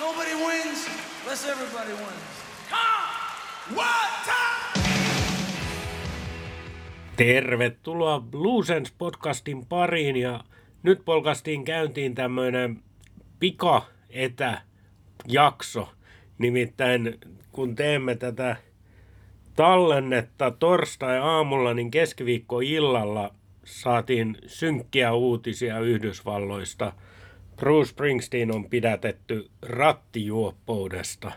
Nobody wins unless everybody wins. Come! Time! Tervetuloa Bluesens podcastin pariin ja nyt polkastiin käyntiin tämmöinen pika-etäjakso. Nimittäin kun teemme tätä tallennetta torstai-aamulla, niin keskiviikko-illalla saatiin synkkiä uutisia Yhdysvalloista. Bruce Springsteen on pidätetty rattijuoppoudesta.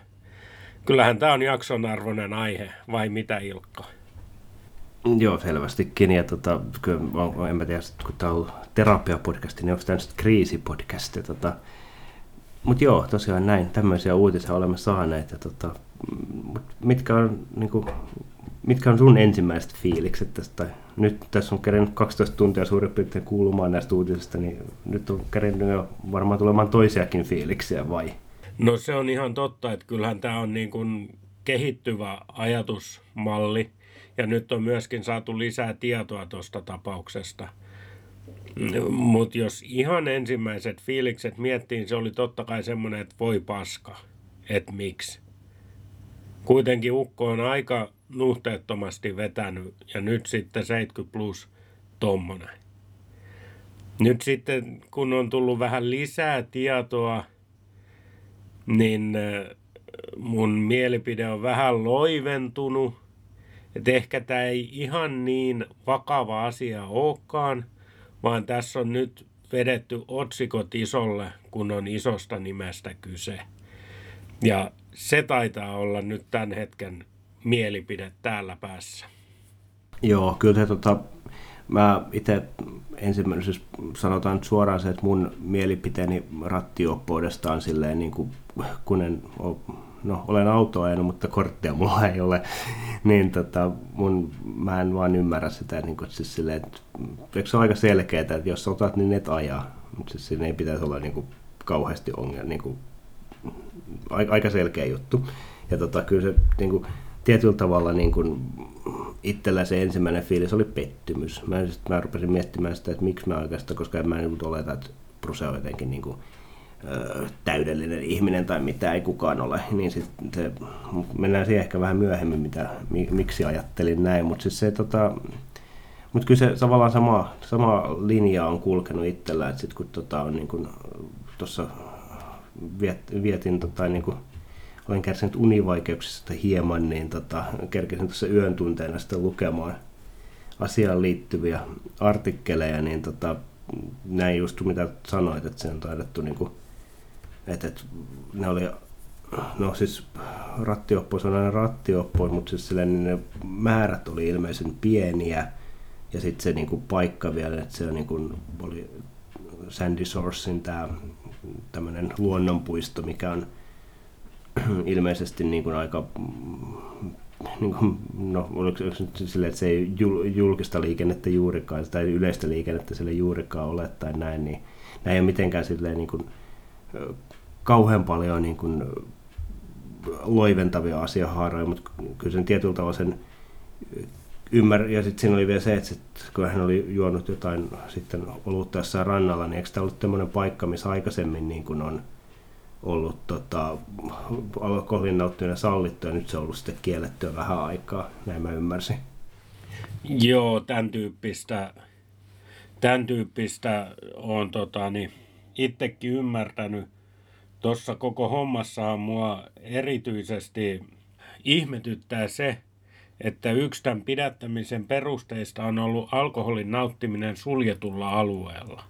Kyllähän tämä on jakson arvoinen aihe, vai mitä Ilkka? Joo, selvästikin. Ja tota, kyllä, en mä tiedä, kun tämä on terapiapodcasti, niin onko tämä nyt kriisipodcasti. Tota, Mutta joo, tosiaan näin, tämmöisiä uutisia olemme saaneet. Ja tota, mitkä, on, niin kuin, mitkä on sun ensimmäiset fiilikset tästä? Nyt tässä on kerennyt 12 tuntia suurin piirtein kuulumaan näistä uutisista, niin nyt on kerennyt jo varmaan tulemaan toisiakin fiiliksiä vai? No se on ihan totta, että kyllähän tämä on niin kuin kehittyvä ajatusmalli ja nyt on myöskin saatu lisää tietoa tuosta tapauksesta. Mutta jos ihan ensimmäiset fiilikset miettiin, se oli totta kai semmoinen, että voi paska, että miksi. Kuitenkin ukko on aika nuhteettomasti vetänyt ja nyt sitten 70 plus tommonen. Nyt sitten kun on tullut vähän lisää tietoa, niin äh, mun mielipide on vähän loiventunut. Että ehkä tämä ei ihan niin vakava asia olekaan, vaan tässä on nyt vedetty otsikot isolle, kun on isosta nimestä kyse. Ja se taitaa olla nyt tämän hetken mielipide täällä päässä. Joo, kyllä se tota, mä itse ensimmäisenä siis sanotaan suoraan se, että mun mielipiteeni rattioppoudesta on silleen niin kuin, kun en ole, no olen autoa ajanut, mutta korttia mulla ei ole, niin tota, mun, mä en vaan ymmärrä sitä, niin kuin, siis silleen, että eikö se ole aika selkeää, että jos otat, niin et ajaa, mutta siis siinä ei pitäisi olla niin kuin, kauheasti ongelma, niin kuin, aika selkeä juttu. Ja tota, kyllä se niin kuin, tietyllä tavalla niin kuin, itsellä se ensimmäinen fiilis oli pettymys. Mä, sit, mä rupesin miettimään sitä, että miksi mä oikeastaan, koska en mä niin oleta, että Bruse on jotenkin niin kuin, ö, täydellinen ihminen tai mitä ei kukaan ole. Niin sit se, mennään siihen ehkä vähän myöhemmin, mitä, miksi ajattelin näin. Mutta siis tota, mutta kyllä se tavallaan sama, sama linja on kulkenut itsellä, että sitten kun tota on niin tuossa viet, vietin tota, niin kuin, olen kärsinyt univaikeuksista hieman, niin tota, kerkesin tuossa yön tunteena sitten lukemaan asiaan liittyviä artikkeleja, niin tota, näin just mitä sanoit, että se on taidettu, niin kuin, että, että ne oli, no siis rattioppo on aina rattioppo, mutta siis silleen, niin ne määrät oli ilmeisen pieniä, ja sitten se niin kuin, paikka vielä, että se niin kuin, oli Sandy Sourcein tämä tämmöinen luonnonpuisto, mikä on ilmeisesti niin kuin aika niin kuin, no, oliko, oliko nyt silleen, että se ei julkista liikennettä juurikaan, tai yleistä liikennettä sille juurikaan ole tai näin, niin nämä ei ole mitenkään silleen niin kuin, kauhean paljon niin kuin, loiventavia asiahaaroja, mutta kyllä sen tietyllä tavalla sen ymmär... Ja sitten siinä oli vielä se, että sit, kun hän oli juonut jotain sitten olutta jossain rannalla, niin eikö tämä ollut tämmöinen paikka, missä aikaisemmin niin kuin on ollut tota, alkoholin nauttiminen sallittu ja nyt se on ollut sitten kiellettyä vähän aikaa, näin mä ymmärsin. Joo, tämän tyyppistä, tämän tyyppistä on tota, niin, itsekin ymmärtänyt. Tuossa koko hommassahan mua erityisesti ihmetyttää se, että yksi tämän pidättämisen perusteista on ollut alkoholin nauttiminen suljetulla alueella.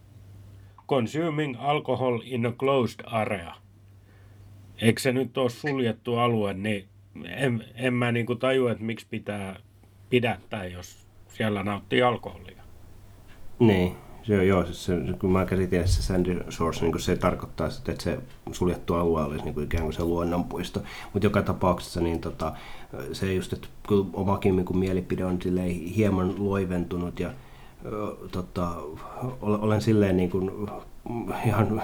Consuming alcohol in a closed area – eikö se nyt ole suljettu alue, niin en, en mä niinku tajua, että miksi pitää pidättää, jos siellä nauttii alkoholia. Niin, se, joo, siis se, kun mä käsitin, se Sandy Source, niin se tarkoittaa, että se suljettu alue olisi niin kuin ikään kuin se luonnonpuisto. Mutta joka tapauksessa niin tota, se just, että kyllä omakin niin kuin mielipide on hieman loiventunut ja tota, olen silleen niin kuin ihan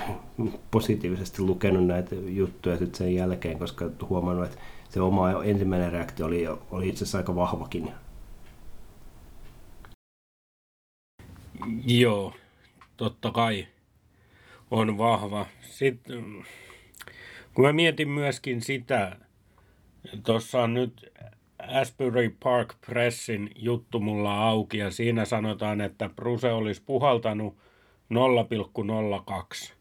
positiivisesti lukenut näitä juttuja sitten sen jälkeen, koska huomannut, että se oma ensimmäinen reaktio oli, oli itse asiassa aika vahvakin. Joo, totta kai on vahva. Sitten Kun mä mietin myöskin sitä, tuossa on nyt Asbury Park Pressin juttu mulla auki ja siinä sanotaan, että Bruse olisi puhaltanut 0,02.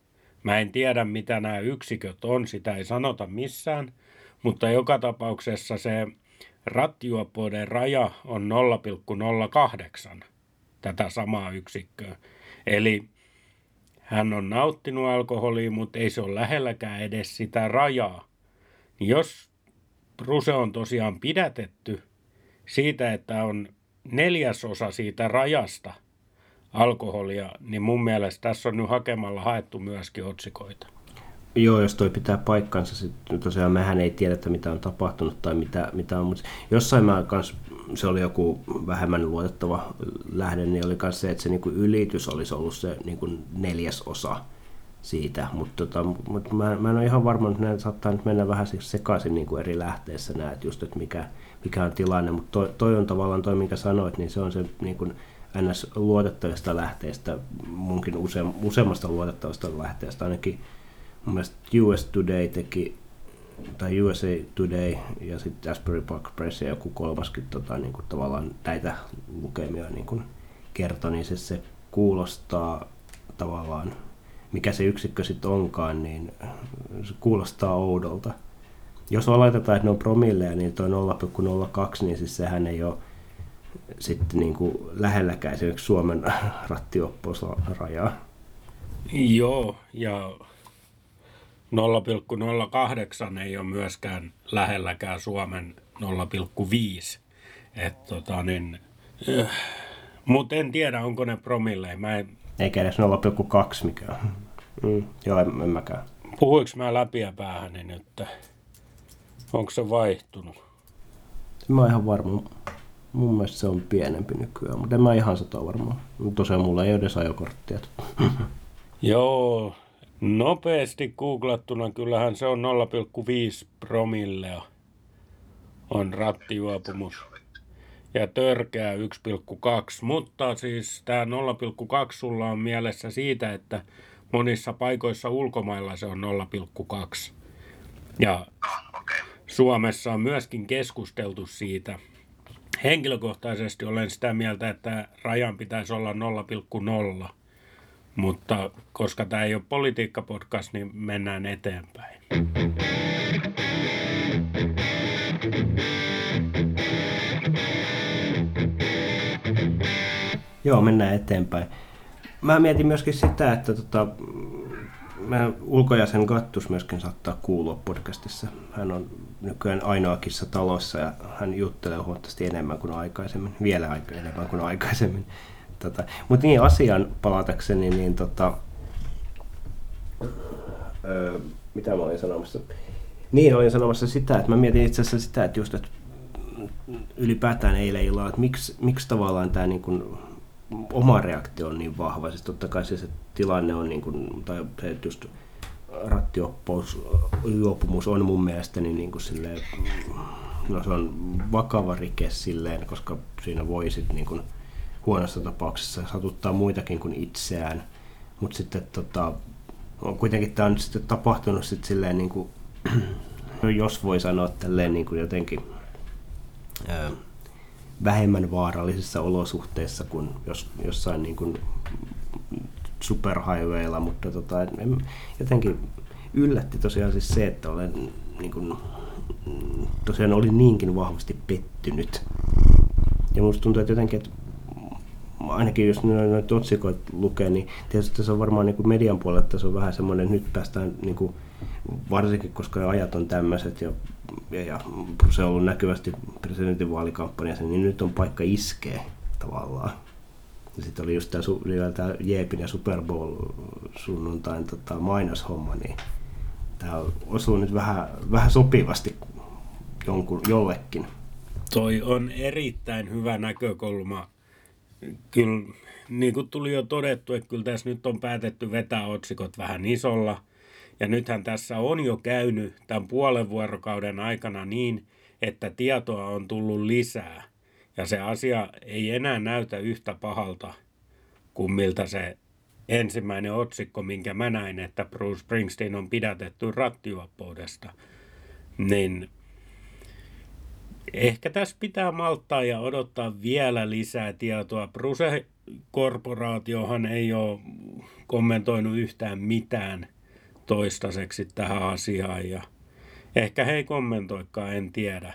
Mä en tiedä, mitä nämä yksiköt on, sitä ei sanota missään, mutta joka tapauksessa se rattijuoppoiden raja on 0,08 tätä samaa yksikköä. Eli hän on nauttinut alkoholia, mutta ei se ole lähelläkään edes sitä rajaa. Jos Bruse on tosiaan pidätetty siitä, että on neljäsosa siitä rajasta alkoholia, niin mun mielestä tässä on nyt hakemalla haettu myöskin otsikoita. Joo, jos toi pitää paikkansa, sitten tosiaan mehän ei tiedetä, mitä on tapahtunut tai mitä, mitä on, mutta jossain mä kans, se oli joku vähemmän luotettava lähde, niin oli myös se, että se niin kuin ylitys olisi ollut se niin kuin neljäs osa siitä, mutta tota, mut mä, mä en ole ihan varma, että ne saattaa nyt mennä vähän sekaisin niin kuin eri lähteissä nämä, että just, että mikä, mikä on tilanne, mutta toi, toi on tavallaan toi, minkä sanoit, niin se on se niin ns. luotettavista lähteistä, munkin use, useammasta luotettavasta lähteestä ainakin mun mielestä US Today teki, tai USA Today ja sitten Asbury Park Press ja joku kolmaskin tota, niin kuin tavallaan näitä lukemia niin kuin kertoi, niin se, se kuulostaa tavallaan, mikä se yksikkö sitten onkaan, niin se kuulostaa oudolta. Jos oletetaan, että ne on promilleja, niin tuo 0,02, niin siis sehän ei ole sitten niin kuin lähelläkään esimerkiksi Suomen rattioppousrajaa. Joo, ja 0,08 ei ole myöskään lähelläkään Suomen 0,5. Et tota niin, äh, mutta en tiedä, onko ne promille. Mä en... Eikä edes 0,2 mikä on. Mm, joo, en, en mäkään. Puhuinko mä läpiä päähäni nyt? Onko se vaihtunut? Mä oon ihan varma. Mun mielestä se on pienempi nykyään, mutta en mä ihan sata varmaan. Tosiaan mulla ei ole edes ajokorttia. Joo, Nopeasti googlattuna kyllähän se on 0,5 promillea on rattijuopumus ja törkeä 1,2, mutta siis tämä 0,2 sulla on mielessä siitä, että monissa paikoissa ulkomailla se on 0,2. Ja Suomessa on myöskin keskusteltu siitä. Henkilökohtaisesti olen sitä mieltä, että rajan pitäisi olla 0,0 mutta koska tämä ei ole politiikkapodcast, niin mennään eteenpäin. Joo, mennään eteenpäin. Mä mietin myöskin sitä, että tota, mä ulkojäsen Gattus myöskin saattaa kuulua podcastissa. Hän on nykyään ainoakissa talossa ja hän juttelee huomattavasti enemmän kuin aikaisemmin, vielä aika enemmän kuin aikaisemmin. Tota, Mutta niin asian palatakseni, niin tota, öö, mitä mä olin sanomassa? Niin, olin sanomassa sitä, että mä mietin itse asiassa sitä, että just, että ylipäätään eilen illalla, että miksi, miksi tavallaan tämä niin kuin, oma reaktio on niin vahva. Siis totta kai se, se tilanne on, niin kuin, tai se, just rattioppumus juopumus on mun mielestäni niin kuin silleen, no se on vakava rike silleen, koska siinä voi sit niin kuin, huonossa tapauksessa satuttaa muitakin kuin itseään. Mutta sitten tota, on kuitenkin tämä on sitten tapahtunut sitten silleen niin kuin, no jos voi sanoa tälleen niin kuin jotenkin ää, vähemmän vaarallisissa olosuhteissa kuin jos, jossain niin kuin superhighwaylla, mutta tota, en, jotenkin yllätti tosiaan siis se, että olen niin kuin, tosiaan olin niinkin vahvasti pettynyt. Ja musta tuntuu, että jotenkin, että ainakin jos noita otsikoita lukee, niin tietysti se on varmaan niin kuin median puolella, että se on vähän semmoinen, nyt päästään niin kuin, varsinkin koska ajat on tämmöiset ja, ja se on ollut näkyvästi presidentinvaalikampanjassa, niin nyt on paikka iskee tavallaan. Ja sitten oli just tämä Jeepin ja Super Bowl sunnuntain tota, mainoshomma, niin tämä osuu nyt vähän, vähän sopivasti jonkun, jollekin. Toi on erittäin hyvä näkökulma kyllä niin kuin tuli jo todettu, että kyllä tässä nyt on päätetty vetää otsikot vähän isolla. Ja nythän tässä on jo käynyt tämän puolen vuorokauden aikana niin, että tietoa on tullut lisää. Ja se asia ei enää näytä yhtä pahalta kuin miltä se ensimmäinen otsikko, minkä mä näin, että Bruce Springsteen on pidätetty rattijuoppoudesta, niin ehkä tässä pitää malttaa ja odottaa vielä lisää tietoa. Bruse-korporaatiohan ei ole kommentoinut yhtään mitään toistaiseksi tähän asiaan ja ehkä he ei kommentoikaan, en tiedä.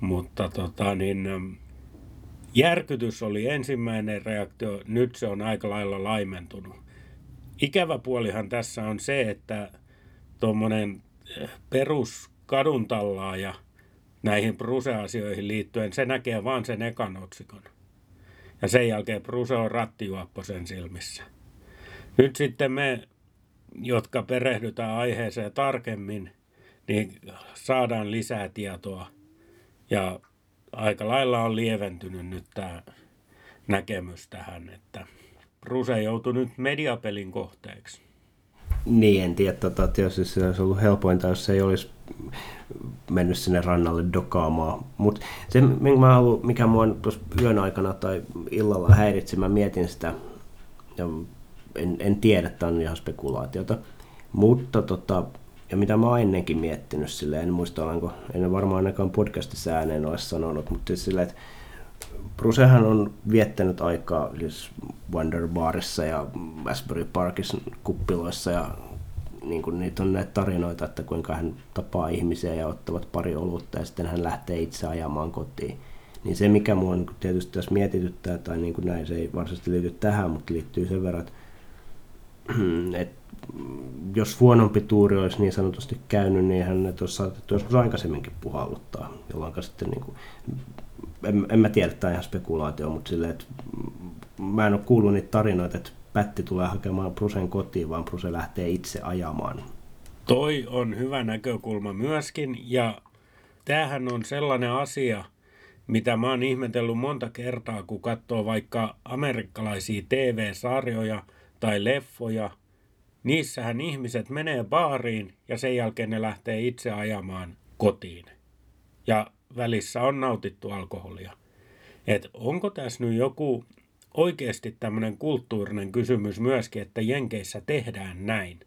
Mutta tota, niin, järkytys oli ensimmäinen reaktio, nyt se on aika lailla laimentunut. Ikävä puolihan tässä on se, että tuommoinen eh, perus kaduntallaaja näihin Bruse-asioihin liittyen, se näkee vaan sen ekan otsikon. Ja sen jälkeen Bruse on rattijuoppo sen silmissä. Nyt sitten me, jotka perehdytään aiheeseen tarkemmin, niin saadaan lisää tietoa. Ja aika lailla on lieventynyt nyt tämä näkemys tähän, että Bruse joutui nyt mediapelin kohteeksi. Niin, en tiedä, tota, jos se olisi ollut helpointa, jos se ei olisi mennyt sinne rannalle dokaamaan. Mutta se, mä haluan, mikä mua tuossa yön aikana tai illalla häiritsi, mä mietin sitä, ja en, en tiedä, että on ihan spekulaatiota, mutta tota, ja mitä mä oon ennenkin miettinyt silleen, en muista olenko, en varmaan ainakaan podcastissa ääneen ole sanonut, mutta siis silleen, että Brucehan on viettänyt aikaa siis Wonder Barissa ja Asbury Parkissa kuppiloissa ja niin kuin niitä on näitä tarinoita, että kuinka hän tapaa ihmisiä ja ottavat pari olutta ja sitten hän lähtee itse ajamaan kotiin. Niin se, mikä mua tietysti tässä mietityttää, tai niin kuin näin, se ei varsinaisesti liity tähän, mutta liittyy sen verran, että, että jos huonompi tuuri olisi niin sanotusti käynyt, niin hän olisi saatettu joskus aikaisemminkin puhalluttaa, jolloin sitten niin kuin, en, en mä tiedä, tämä ihan spekulaatio, mutta silleen, että mä en ole kuullut niitä tarinoita, että Pätti tulee hakemaan Prusen kotiin, vaan Pruse lähtee itse ajamaan. Toi on hyvä näkökulma myöskin, ja tämähän on sellainen asia, mitä mä oon ihmetellyt monta kertaa, kun katsoo vaikka amerikkalaisia TV-sarjoja tai leffoja. Niissähän ihmiset menee baariin ja sen jälkeen ne lähtee itse ajamaan kotiin. Ja välissä on nautittu alkoholia. Et onko tässä nyt joku oikeasti tämmöinen kulttuurinen kysymys myöskin, että Jenkeissä tehdään näin?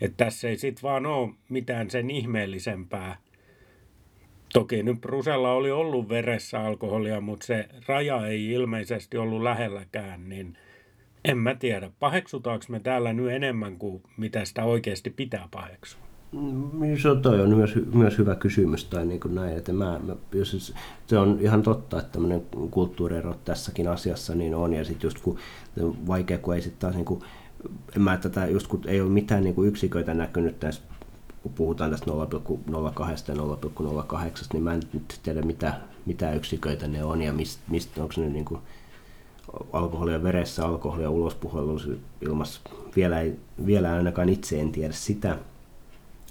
Että tässä ei sitten vaan ole mitään sen ihmeellisempää. Toki nyt Brusella oli ollut veressä alkoholia, mutta se raja ei ilmeisesti ollut lähelläkään, niin en mä tiedä. Paheksutaanko me täällä nyt enemmän kuin mitä sitä oikeasti pitää paheksua? Mm, se on, toi on myös, myös hyvä kysymys tai niin kuin näin, että mä, mä, jos se on ihan totta, että tämmöinen kulttuuriero tässäkin asiassa niin on ja sitten just kun vaikea, kun ei sitten taas niin kuin, mä tätä, just kun ei ole mitään niin kuin yksiköitä näkynyt tässä kun puhutaan tästä 0,02 ja 0,08, niin mä en nyt tiedä mitä, mitä yksiköitä ne on ja mistä, mist, onko ne niin kuin alkoholia veressä, alkoholia ulospuhelussa ilmassa. Vielä, ei, vielä ainakaan itse en tiedä sitä,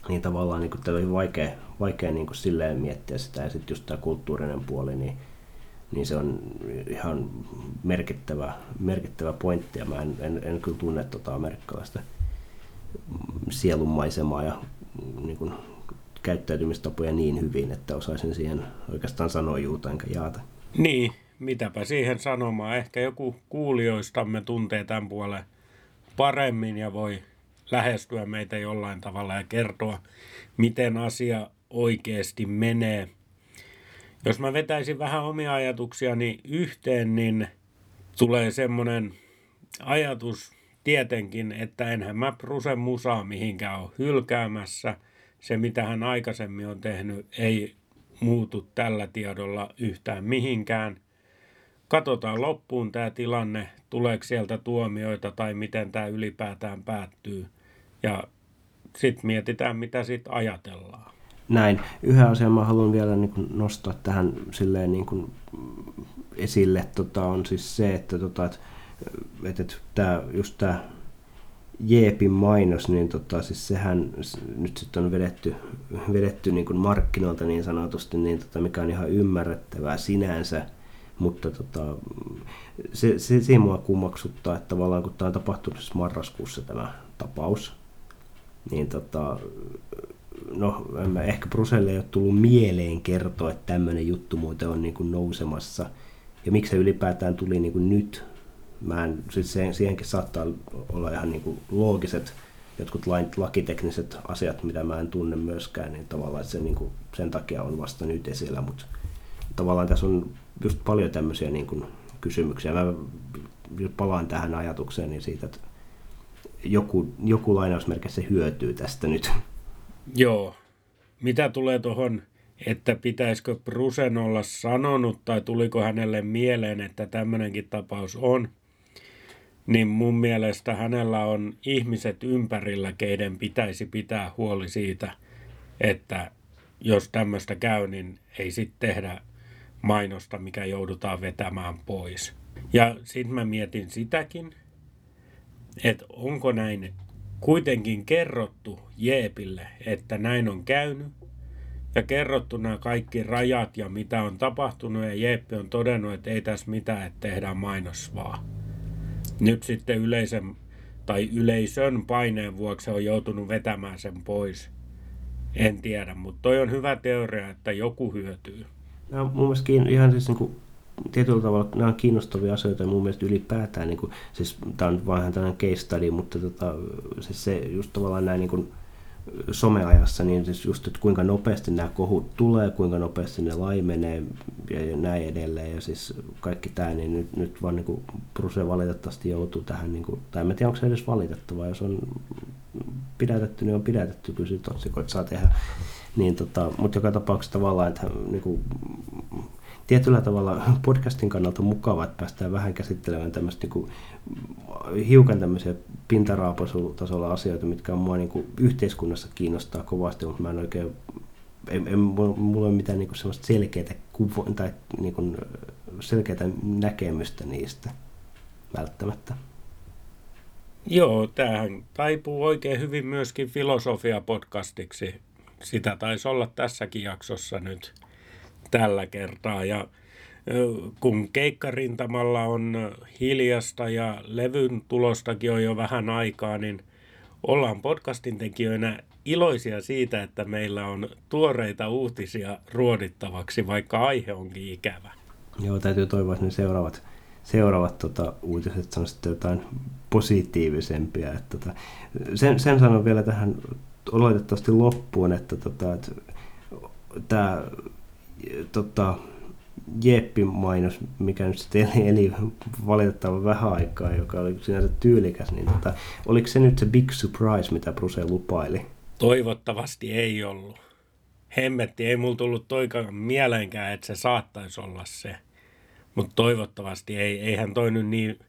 niin tavallaan niin kuin, oli vaikea, vaikea niin kuin silleen miettiä sitä. Ja sitten just tämä kulttuurinen puoli, niin, niin se on ihan merkittävä, merkittävä pointti. Ja mä en, en, en kyllä tunne tuota amerikkalaista sielunmaisemaa ja niin kuin, käyttäytymistapoja niin hyvin, että osaisin siihen oikeastaan sanoa juuta enkä jaata. Niin, mitäpä siihen sanomaan. Ehkä joku kuulijoistamme tuntee tämän puolen paremmin ja voi lähestyä meitä jollain tavalla ja kertoa, miten asia oikeasti menee. Jos mä vetäisin vähän omia ajatuksiani yhteen, niin tulee semmoinen ajatus tietenkin, että enhän mä Prusen musaa mihinkään ole hylkäämässä. Se, mitä hän aikaisemmin on tehnyt, ei muutu tällä tiedolla yhtään mihinkään – katsotaan loppuun tämä tilanne, tuleeko sieltä tuomioita tai miten tämä ylipäätään päättyy. Ja sitten mietitään, mitä sitten ajatellaan. Näin. Yhä asian mä haluan vielä niin kuin nostaa tähän silleen niin kuin esille, tota, on siis se, että, tota, että, että, että tämä, just tämä Jeepin mainos, niin tota, siis sehän nyt sitten on vedetty, vedetty niin kuin markkinoilta niin sanotusti, niin tota, mikä on ihan ymmärrettävää sinänsä, mutta tota, se, se, se mua kummaksuttaa, että tavallaan kun tämä on tapahtunut siis marraskuussa tämä tapaus, niin tota, no mä, ehkä Bruselle ei ole tullut mieleen kertoa, että tämmöinen juttu muuten on niin kuin nousemassa. Ja miksi se ylipäätään tuli niin kuin nyt mä en, siis se, siihenkin saattaa olla ihan niin kuin loogiset jotkut lain, lakitekniset asiat, mitä mä en tunne myöskään, niin tavallaan se niin kuin, sen takia on vasta nyt esillä, mutta tavallaan tässä on just paljon tämmöisiä niin kuin, kysymyksiä. Mä palaan tähän ajatukseen niin siitä, että joku, joku lainausmerkissä hyötyy tästä nyt. Joo. Mitä tulee tuohon, että pitäisikö Brusen olla sanonut tai tuliko hänelle mieleen, että tämmöinenkin tapaus on, niin mun mielestä hänellä on ihmiset ympärillä, keiden pitäisi pitää huoli siitä, että jos tämmöistä käy, niin ei sitten tehdä mainosta, mikä joudutaan vetämään pois. Ja sitten mä mietin sitäkin, että onko näin kuitenkin kerrottu Jeepille, että näin on käynyt, ja kerrottu nämä kaikki rajat ja mitä on tapahtunut, ja Jeeppi on todennut, että ei tässä mitään, että tehdään mainos vaan. Nyt sitten yleisen tai yleisön paineen vuoksi on joutunut vetämään sen pois. En tiedä, mutta toi on hyvä teoria, että joku hyötyy. No, mun mielestä ihan siis niin kuin tietyllä tavalla nämä on kiinnostavia asioita mun mielestä ylipäätään, niin kuin, siis tämä on vähän tällainen case study, mutta tota, siis se just tavallaan näin niin kuin, someajassa, niin siis just, että kuinka nopeasti nämä kohut tulee, kuinka nopeasti ne laimenee ja näin edelleen. Ja siis kaikki tämä, niin nyt, nyt vaan niin kuin Bruse valitettavasti joutuu tähän, niin kuin, tai en tiedä, onko se edes valitettava, jos on pidätetty, niin on pidätetty, kyllä otsikoita saa tehdä. Niin tota, mutta joka tapauksessa tavallaan, että niin kuin, tietyllä tavalla podcastin kannalta mukava, että päästään vähän käsittelemään tämmöistä niin kuin, hiukan tämmöisiä pintaraapasutasolla asioita, mitkä on mua niin kuin, yhteiskunnassa kiinnostaa kovasti, mutta mä en oikein, en, en, mulla ole mitään niin kuin, semmoista selkeää kuvo, tai niin kuin, selkeää näkemystä niistä välttämättä. Joo, tämähän taipuu oikein hyvin myöskin filosofia-podcastiksi. Sitä taisi olla tässäkin jaksossa nyt tällä kertaa. Ja kun keikkarintamalla on hiljasta ja levyn tulostakin on jo vähän aikaa, niin ollaan podcastin tekijöinä iloisia siitä, että meillä on tuoreita uutisia ruodittavaksi, vaikka aihe onkin ikävä. Joo, täytyy toivoa, että ne seuraavat, seuraavat tota, uutiset on sitten jotain positiivisempia. Että, tota, sen, sen sanon vielä tähän oletettavasti loppuun, että, tota, että tämä tota, Jeppi-mainos, mikä nyt sitten eli, eli valitettavan vähän aikaa, joka oli sinänsä tyylikäs, niin tota, oliko se nyt se big surprise, mitä Bruse lupaili? Toivottavasti ei ollut. Hemmetti, ei mulla tullut toikaan mieleenkään, että se saattaisi olla se. Mutta toivottavasti ei. Eihän toi nyt niin...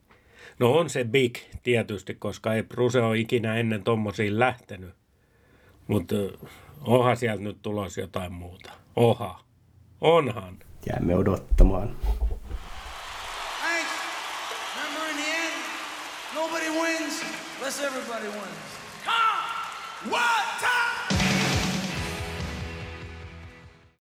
No on se big tietysti, koska ei Bruse ole ikinä ennen tommosiin lähtenyt. Mutta onhan sieltä nyt tulos jotain muuta. Oha. Onhan. Jäämme odottamaan. Thanks. Remember in the end, nobody wins unless everybody wins. Come! One time!